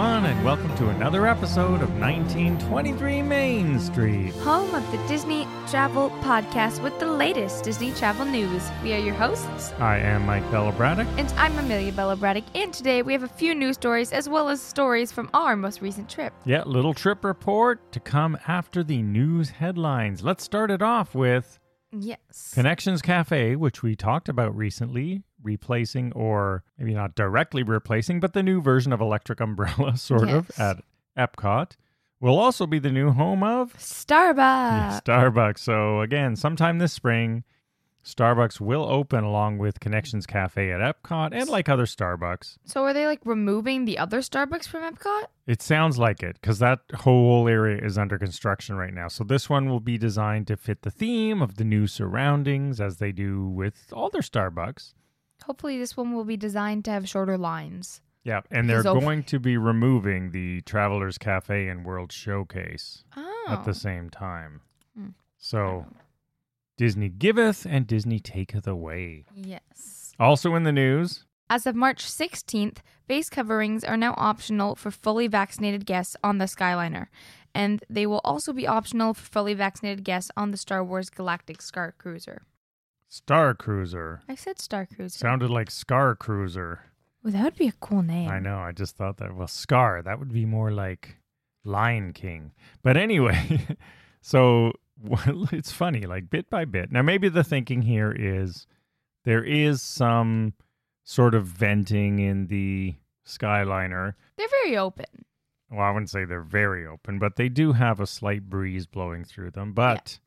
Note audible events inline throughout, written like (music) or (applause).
Everyone, and welcome to another episode of 1923 Main Street. home of the Disney Travel Podcast with the latest Disney travel news. We are your hosts, I am Mike Bella Braddock. and I'm Amelia Bella Braddock. And today we have a few news stories as well as stories from our most recent trip. Yeah, little trip report to come after the news headlines. Let's start it off with Yes. Connections Cafe, which we talked about recently, replacing or maybe not directly replacing, but the new version of Electric Umbrella, (laughs) sort of, at Epcot, will also be the new home of Starbucks. Starbucks. So again, sometime this spring, Starbucks will open along with Connections Cafe at Epcot and like other Starbucks. So are they like removing the other Starbucks from Epcot? It sounds like it because that whole area is under construction right now. So this one will be designed to fit the theme of the new surroundings as they do with all their Starbucks. Hopefully this one will be designed to have shorter lines. Yeah, and they're Because going to be removing the Travelers Cafe and World Showcase Oh. at the same time. Hmm. So Disney giveth and Disney taketh away. Yes. Also in the news, As of March 16th, face coverings are now optional for fully vaccinated guests on the Skyliner, and they will also be optional for fully vaccinated guests on the Star Wars Galactic Star Cruiser. Star Cruiser. I said Star Cruiser. Sounded like Scar Cruiser. Well, that would be a cool name. I know. I just thought that. Well, Scar. That would be more like Lion King. But anyway, (laughs) so well, (laughs) it's funny, like bit by bit. Now, maybe the thinking here is there is some sort of venting in the Skyliner. They're very open. Well, I wouldn't say they're very open, but they do have a slight breeze blowing through them. But,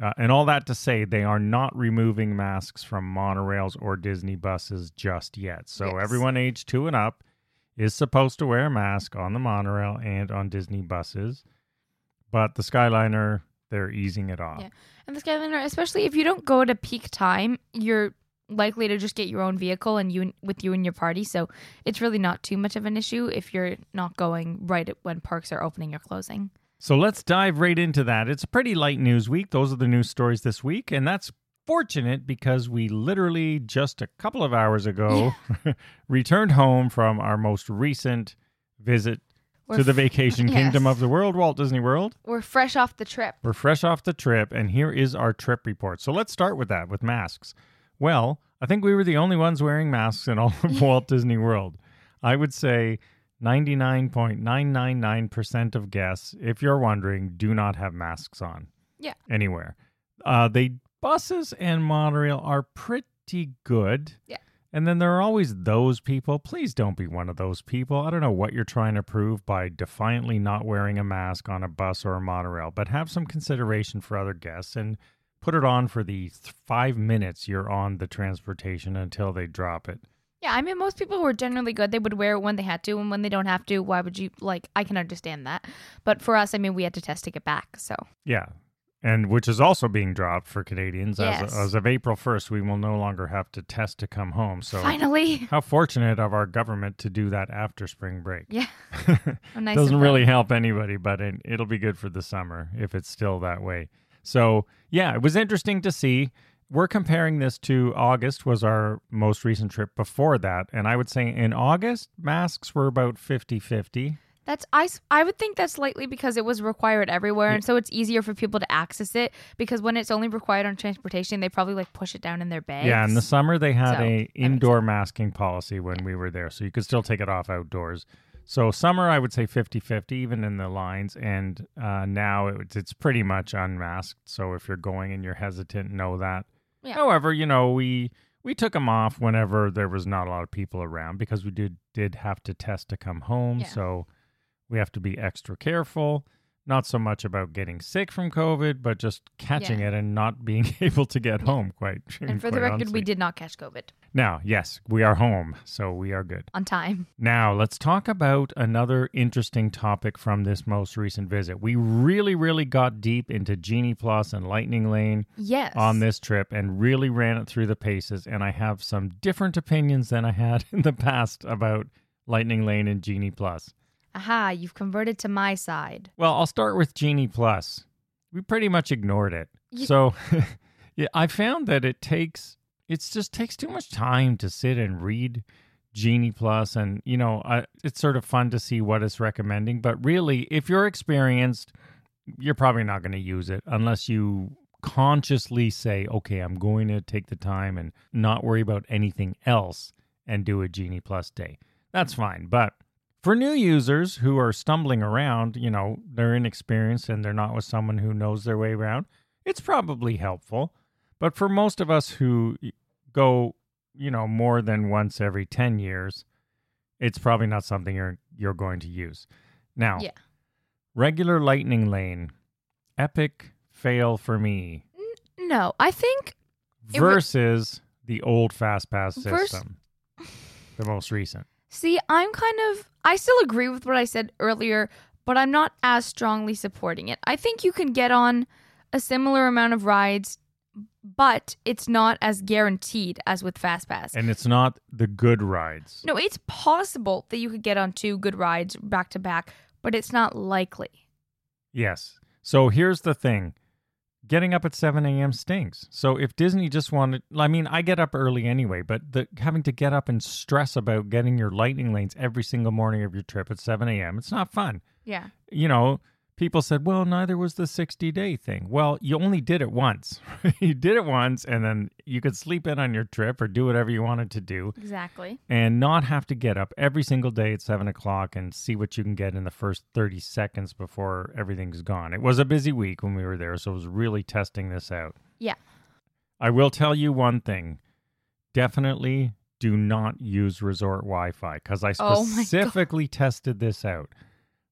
uh, and all that to say, they are not removing masks from monorails or Disney buses just yet. So Yes. everyone age two and up is supposed to wear a mask on the monorail and on Disney buses. But the Skyliner, they're easing it off. Yeah. And the Skyliner, especially if you don't go at a peak time, you're likely to just get your own vehicle and you with you and your party. So it's really not too much of an issue if you're not going right when parks are opening or closing. So let's dive right into that. It's a pretty light news week. Those are the news stories this week. And that's fortunate because we literally just a couple of hours ago (laughs) returned home from our most recent visit We're to the f- vacation yes. kingdom of the world, Walt Disney World. We're fresh off the trip. We're fresh off the trip, and here is our trip report. So let's start with that, with masks. Well, I think we were the only ones wearing masks in all of (laughs) Walt Disney World. I would say 99.999% of guests, if you're wondering, do not have masks on. Yeah. Anywhere. Uh, they buses and monorail are pretty good. Yeah. And then there are always those people. Please don't be one of those people. I don't know what you're trying to prove by defiantly not wearing a mask on a bus or a monorail, but have some consideration for other guests and put it on for the th- five minutes you're on the transportation until they drop it. Yeah, I mean, most people were generally good. They would wear it when they had to, and when they don't have to, why would you? Like, I can understand that. But for us, I mean, we had to test to get back. So, Yeah. And which is also being dropped for Canadians. Yes. As, as of April 1st, we will no longer have to test to come home. So, finally. (laughs) how fortunate of our government to do that after spring break. Yeah. (laughs) Nice Doesn't really help anybody, but it, it'll be good for the summer if it's still that way. So, yeah, it was interesting to see. We're comparing this to August was our most recent trip before that, and I would say in August masks were about 50-50. That's I would think that's slightly because it was required everywhere, and so it's easier for people to access it. Because when it's only required on transportation, they probably like push it down in their bags. Yeah, in the summer they had So, a indoor masking policy when we were there, so you could still take it off outdoors. So summer, I would say 50-50, even in the lines, and uh, now it, it's pretty much unmasked. So if you're going and you're hesitant, know that. Yeah. However, you know we we took them off whenever there was not a lot of people around because we did did have to test to come home. Yeah. So we have to be extra careful. Not so much about getting sick from COVID, but just catching Yeah. it and not being (laughs) able to get home. Quite (laughs) and for the record, honestly. we did not catch COVID Now, yes, we are home, so we are good. on time. Now, let's talk about another interesting topic from this most recent visit. We really, really got deep into Genie Plus and Lightning Lane Yes. on this trip and really ran it through the paces. And I have some different opinions than I had (laughs) in the past about Lightning Lane and Genie Plus. Aha! You've converted to my side. Well, I'll start with Genie Plus. We pretty much ignored it. Ye- So, (laughs) yeah, I found that it takes it just takes too much time to sit and read Genie Plus, and you know, I, it's sort of fun to see what it's recommending. But really, if you're experienced, you're probably not going to use it unless you consciously say, okay, I'm going to take the time and not worry about anything else and do a Genie Plus day. That's fine. But for new users who are stumbling around, you know, they're inexperienced and they're not with someone who knows their way around, it's probably helpful. But for most of us who go, you know, more than once every 10 years, it's probably not something you're you're going to use. Now, Yeah. regular lightning lane, epic fail for me No, I think re- versus the old fast pass system. the most recent. See, I'm kind of I still agree with what I said earlier, but I'm not as strongly supporting it. I think you can get on a similar amount of rides, but it's not as guaranteed as with FastPass. And it's not the good rides. No, it's possible that you could get on two good rides back to back, but it's not likely. Yes. So here's the thing. Getting up at 7 a.m. stinks. So if Disney just wanted, I mean, I get up early anyway, but the having to get up and stress about getting your lightning lanes every single morning of your trip at 7 a.m., it's not fun. Yeah. You know, people said, well, neither was the 60 day thing. Well, you only did it once. (laughs) you did it once, and then you could sleep in on your trip or do whatever you wanted to do Exactly. and not have to get up every single day at seven o'clock and see what you can get in the first 30 seconds before everything's gone. It was a busy week when we were there, so it was really testing this out. Yeah. I will tell you one thing definitely do not use resort Wi Fi because I Oh (laughs) specifically tested this out.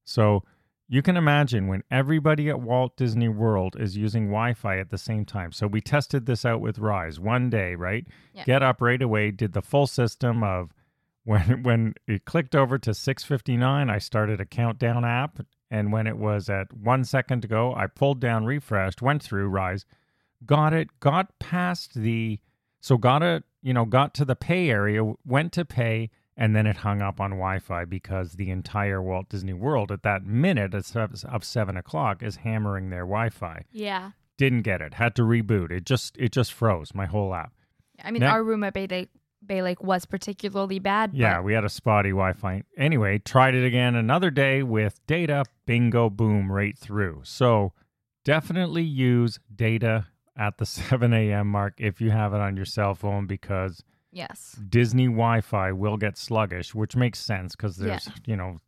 So you can imagine when everybody at Walt Disney World is using Wi Fi at the same time. So we tested this out with Rise one day, right? Yeah. Get up right away, did the full system of (laughs) when when it clicked over to 659, I started a countdown app. And when it was at one second to go, I pulled down, refreshed, went through Rise, got it, got past the so got it, you know, got to the pay area, went to pay, and then it hung up on Wi-Fi because the entire Walt Disney World at that minute of of seven o'clock is hammering their Wi-Fi. Yeah. Didn't get it. Had to reboot. It just it just froze my whole app. I mean, Ne- our room at Bay Lake, Bay Lake was particularly bad. Yeah, but we had a spotty Wi-Fi. Anyway, tried it again another day with data. Bingo, boom, right through. So definitely use data at the (laughs) 7 a.m. mark if you have it on your cell phone because yes. Disney Wi-Fi will get sluggish, which makes sense because there's you know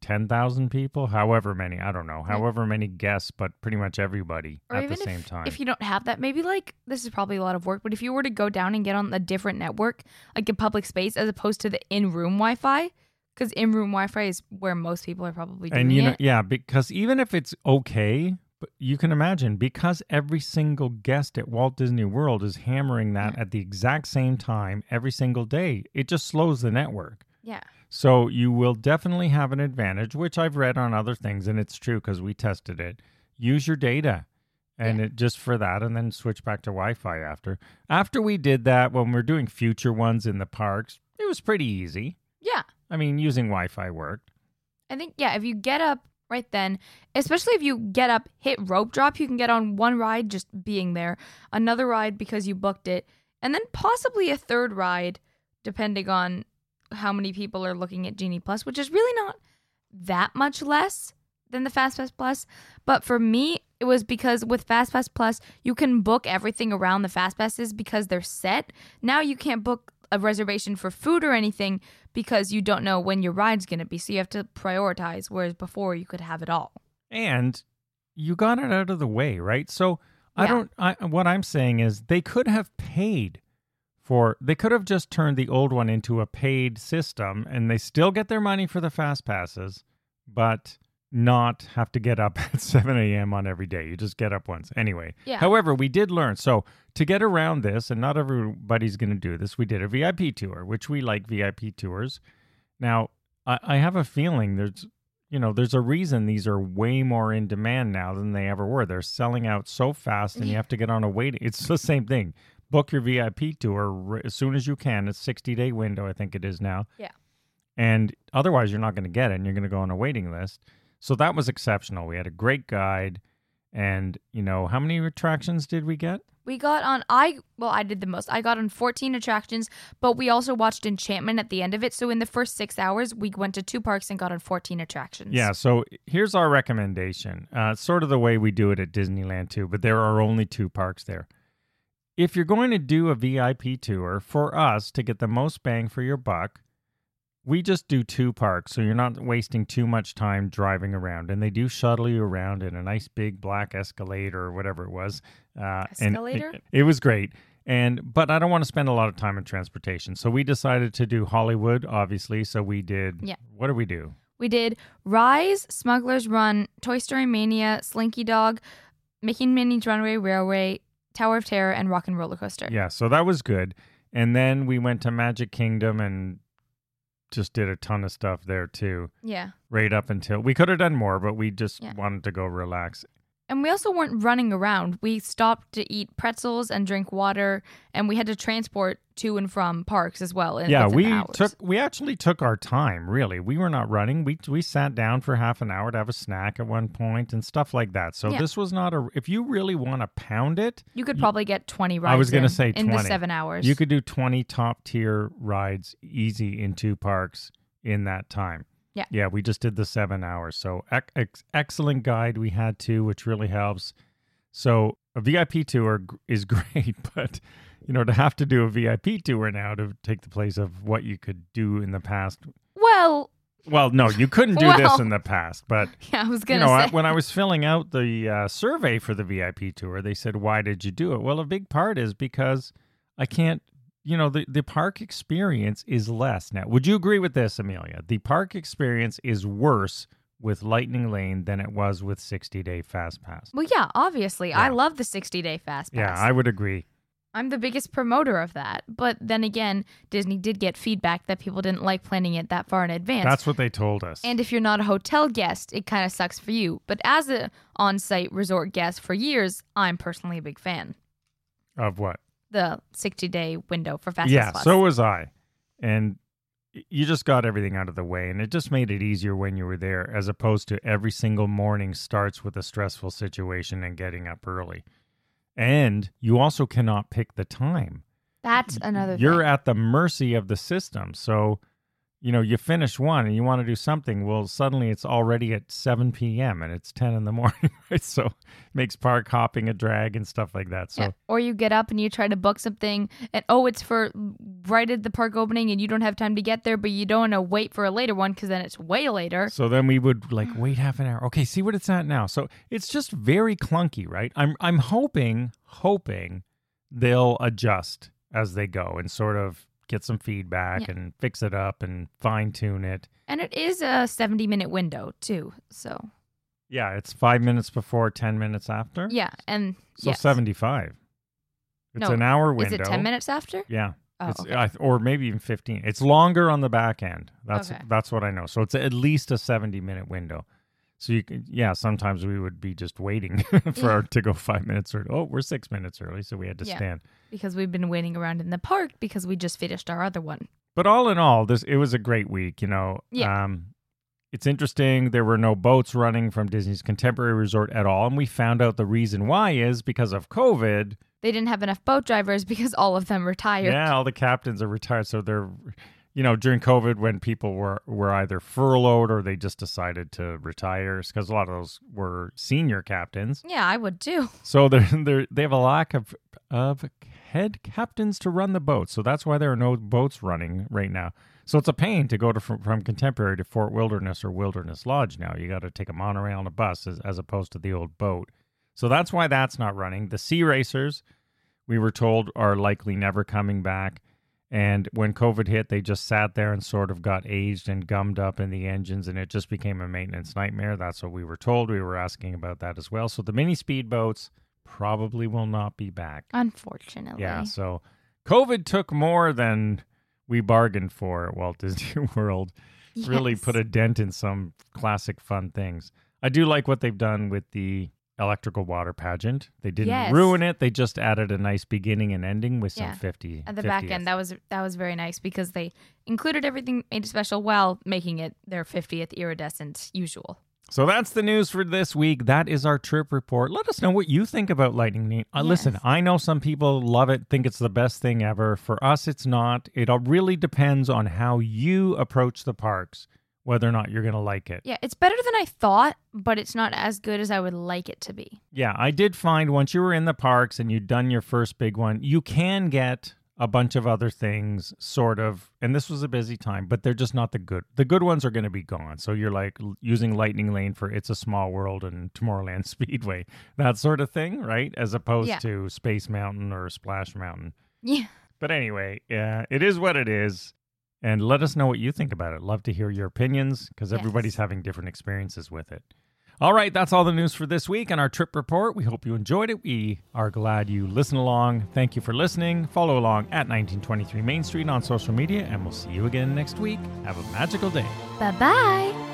ten thousand people, however many, I don't know, however many guests, but pretty much everybody Or at the same if, time. if you don't have that, maybe like this is probably a lot of work, but if you were to go down and get on a different network, like a public space, as opposed to the in-room Wi-Fi, because in-room Wi-Fi is where most people are probably doing and you know, it. yeah, because even if it's okay, but you can imagine because every single guest at Walt Disney World is hammering that at the exact same time every single day, it just slows the network. Yeah. So you will definitely have an advantage, which I've read on other things, and it's true because we tested it. Use your data, and Yeah. it just for that, and then switch back to Wi-Fi after. After we did that, when we're doing future ones in the parks, it was pretty easy. Yeah. I mean, using Wi-Fi worked. I think yeah, if you get up right then, especially if you get up, hit rope drop, you can get on one ride just being there, another ride because you booked it, and then possibly a third ride depending on how many people are looking at Genie Plus, which is really not that much less than the FastPass Plus. But for me, it was because with FastPass Plus, you can book everything around the FastPasses because they're set. Now you can't book a reservation for food or anything because you don't know when your ride's going to be. So you have to prioritize, whereas before you could have it all. and you got it out of the way, right? So I Yeah. don't. I, what I'm saying is they could have paid for. They could have just turned the old one into a paid system, and they still get their money for the fast passes, but not have to get up (laughs) at 7 a.m. on every day. You just get up once anyway. Yeah. However, we did learn. So to get around this, and not everybody's going to do this, we did a VIP tour, which we like VIP tours. Now, I, I have a feeling there's, you know, there's a reason these are way more in demand now than they ever were. They're selling out so fast, and you have to get on a waiting. It's the same thing. Book your VIP tour as soon as you can. It's 60 day window, I think it is now. Yeah. And otherwise, you're not going to get it, and you're going to go on a waiting list. So that was exceptional. We had a great guide, And, you know, how many attractions did we get? We got on I well I did the most. I got on 14 attractions, but we also watched Enchantment at the end of it. So in the first 6 hours, we went to two parks and got on 14 attractions. Yeah, so here's our recommendation. Uh, sort of the way we do it at Disneyland too, but there are only two parks there. If you're going to do a VIP tour, for us to get the most bang for your buck, we just do two parks, so you're not wasting too much time driving around. And they do shuttle you around in a nice big black Escalator or whatever it was. Uh, and Escalator? it, it was great. And but I don't want to spend a lot of time in transportation, so we decided to do Hollywood, obviously. So we did. Yeah. What did we do? We did Rise, Smuggler's Run, Toy Story Mania, Slinky Dog, Mickey and Minnie's Runaway Railway, Tower of Terror, and Rock and Roller Coaster. Yeah, so that was good. And then we went to Magic Kingdom and just did a ton of stuff there too. Yeah. Right up until we could have done more, but we just Yeah. wanted to go relax. And we also weren't running around. We stopped to eat pretzels and drink water, and we had to transport to and from parks as well. in- yeah, we hours. took we actually took our time, really. We were not running. We we sat down for half an hour to have a snack at one point and stuff like that. So Yeah. this was not a if you really want to pound it, You could probably get 20 rides I was gonna in, say in the seven hours. you could do 20 top tier rides easy in two parks in that time. Yeah. Yeah, we just did the 7 hours. So ex- excellent guide we had too, which really helps. So a VIP tour g- is (laughs) great, but you know, to have to do a VIP tour now to take the place of what you could do in the past. Well, Well, no, you couldn't do this in the past, but (laughs) yeah, I was you going know, I- when I was filling out the uh, survey for the VIP tour, they said, "Why did you do it?" Well, a big part is because I can't. You know, the the park experience is less now. Would you agree with this, Amelia? The park experience is worse with Lightning Lane than it was with 60 Day Fast Pass. well, yeah, obviously. I love the 60 day fast pass. Yeah, I would agree. I'm the biggest promoter of that. But then again, Disney did get feedback that people didn't like planning it that far in advance. That's what they told us. and if you're not a hotel guest, it kind of sucks for you. But as an on-site resort guest for years, I'm personally a big fan. of what? The 60 day window for Fast yeah, so was I. And you just got everything out of the way and it just made it easier when you were there as opposed to every single morning starts with a stressful situation and getting up early. And you also cannot pick the time. That's another You're thing. at the mercy of the system. So, you know, you finish one and you want to do something. Well, suddenly it's already at 7 p.m. and it's 10 in the (laughs) morning, right? So it makes park hopping a drag and stuff like that. So, Yeah. Or you get up and you try to book something, and oh, it's for right at the park opening, and you don't have time to get there, but you don't want to wait for a later one because then it's way later. So then we would like (sighs) wait half an hour. Okay, see what it's at now. So it's just very clunky, right? I'm I'm hoping hoping they'll adjust as they go and sort of get some feedback Yeah. and fix it up and fine tune it. And it is a 70 minute window, too. So, Yeah, it's five minutes before, ten minutes after. yeah. And So yes. seventy five. It's No, an hour window. Is it 10 minutes after? Yeah. Oh, it's, okay. I, or maybe even 15 it's longer on the back end that's Okay. that's what i know so it's at least a 70 minute window so you can yeah sometimes we would be just waiting (laughs) for Yeah. to go five minutes or oh we're six minutes early so we had to Yeah. stand because we've been waiting around in the park because we just finished our other one. but all in all this it was a great week you know Yeah. um it's interesting there were no boats running from disney's contemporary resort at all and we found out the reason why is because of covid They didn't have enough boat drivers because all of them retired. Yeah, all the captains are retired, so they're, you know, during COVID when people were were either furloughed or they just decided to retire because a lot of those were senior captains. Yeah, I would too. (laughs) So they're they they have a lack of of head captains to run the boats, so that's why there are no boats running right now. So it's a pain to go to from, from Contemporary to Fort Wilderness or Wilderness Lodge now. You got to take a monorail and a bus as, as opposed to the old boat. So that's why that's not running. The Sea Raycers, we were told, are likely never coming back. And when COVID hit, they just sat there and sort of got aged and gummed up in the engines, and it just became a maintenance nightmare. That's what we were told. We were asking about that as well. So the mini speedboats probably will not be back. Unfortunately. Yeah. So COVID took more than we bargained for at Walt Disney (laughs) World. Really put a dent in some classic fun things. I do like what they've done with the electrical water pageant. They didn't Yes. ruin it. They just added a nice beginning and ending with some Yeah. 50 at the back end that was that was very nice because they included everything made it special while making it their 50th iridescent usual So that's the news for this week. That is our trip report. Let us know what you think about Lightning Lane. Uh, Listen, I know some people love it, think it's the best thing ever. For us, it's not. It all really depends on how you approach the parks, whether or not you're going to like it. Yeah, it's better than I thought, but it's not as good as I would like it to be. Yeah, I did find once you were in the parks and you'd done your first big one, you can get a bunch of other things, sort of. And this was a busy time, but they're just not the good. The good ones are going to be gone. So you're like l- using Lightning Lane for It's a Small World and Tomorrowland (laughs) Speedway, that sort of thing, right? As opposed Yeah. to Space Mountain or Splash Mountain. Yeah. But anyway, yeah, it is what it is. And let us know what you think about it. Love to hear your opinions because Yes. everybody's having different experiences with it. All right, that's all the news for this week on our trip report. We hope you enjoyed it. We are glad you listened along. Thank you for listening. Follow along at 1923 Main Street on social media, and we'll see you again next week. Have a magical day. Bye bye.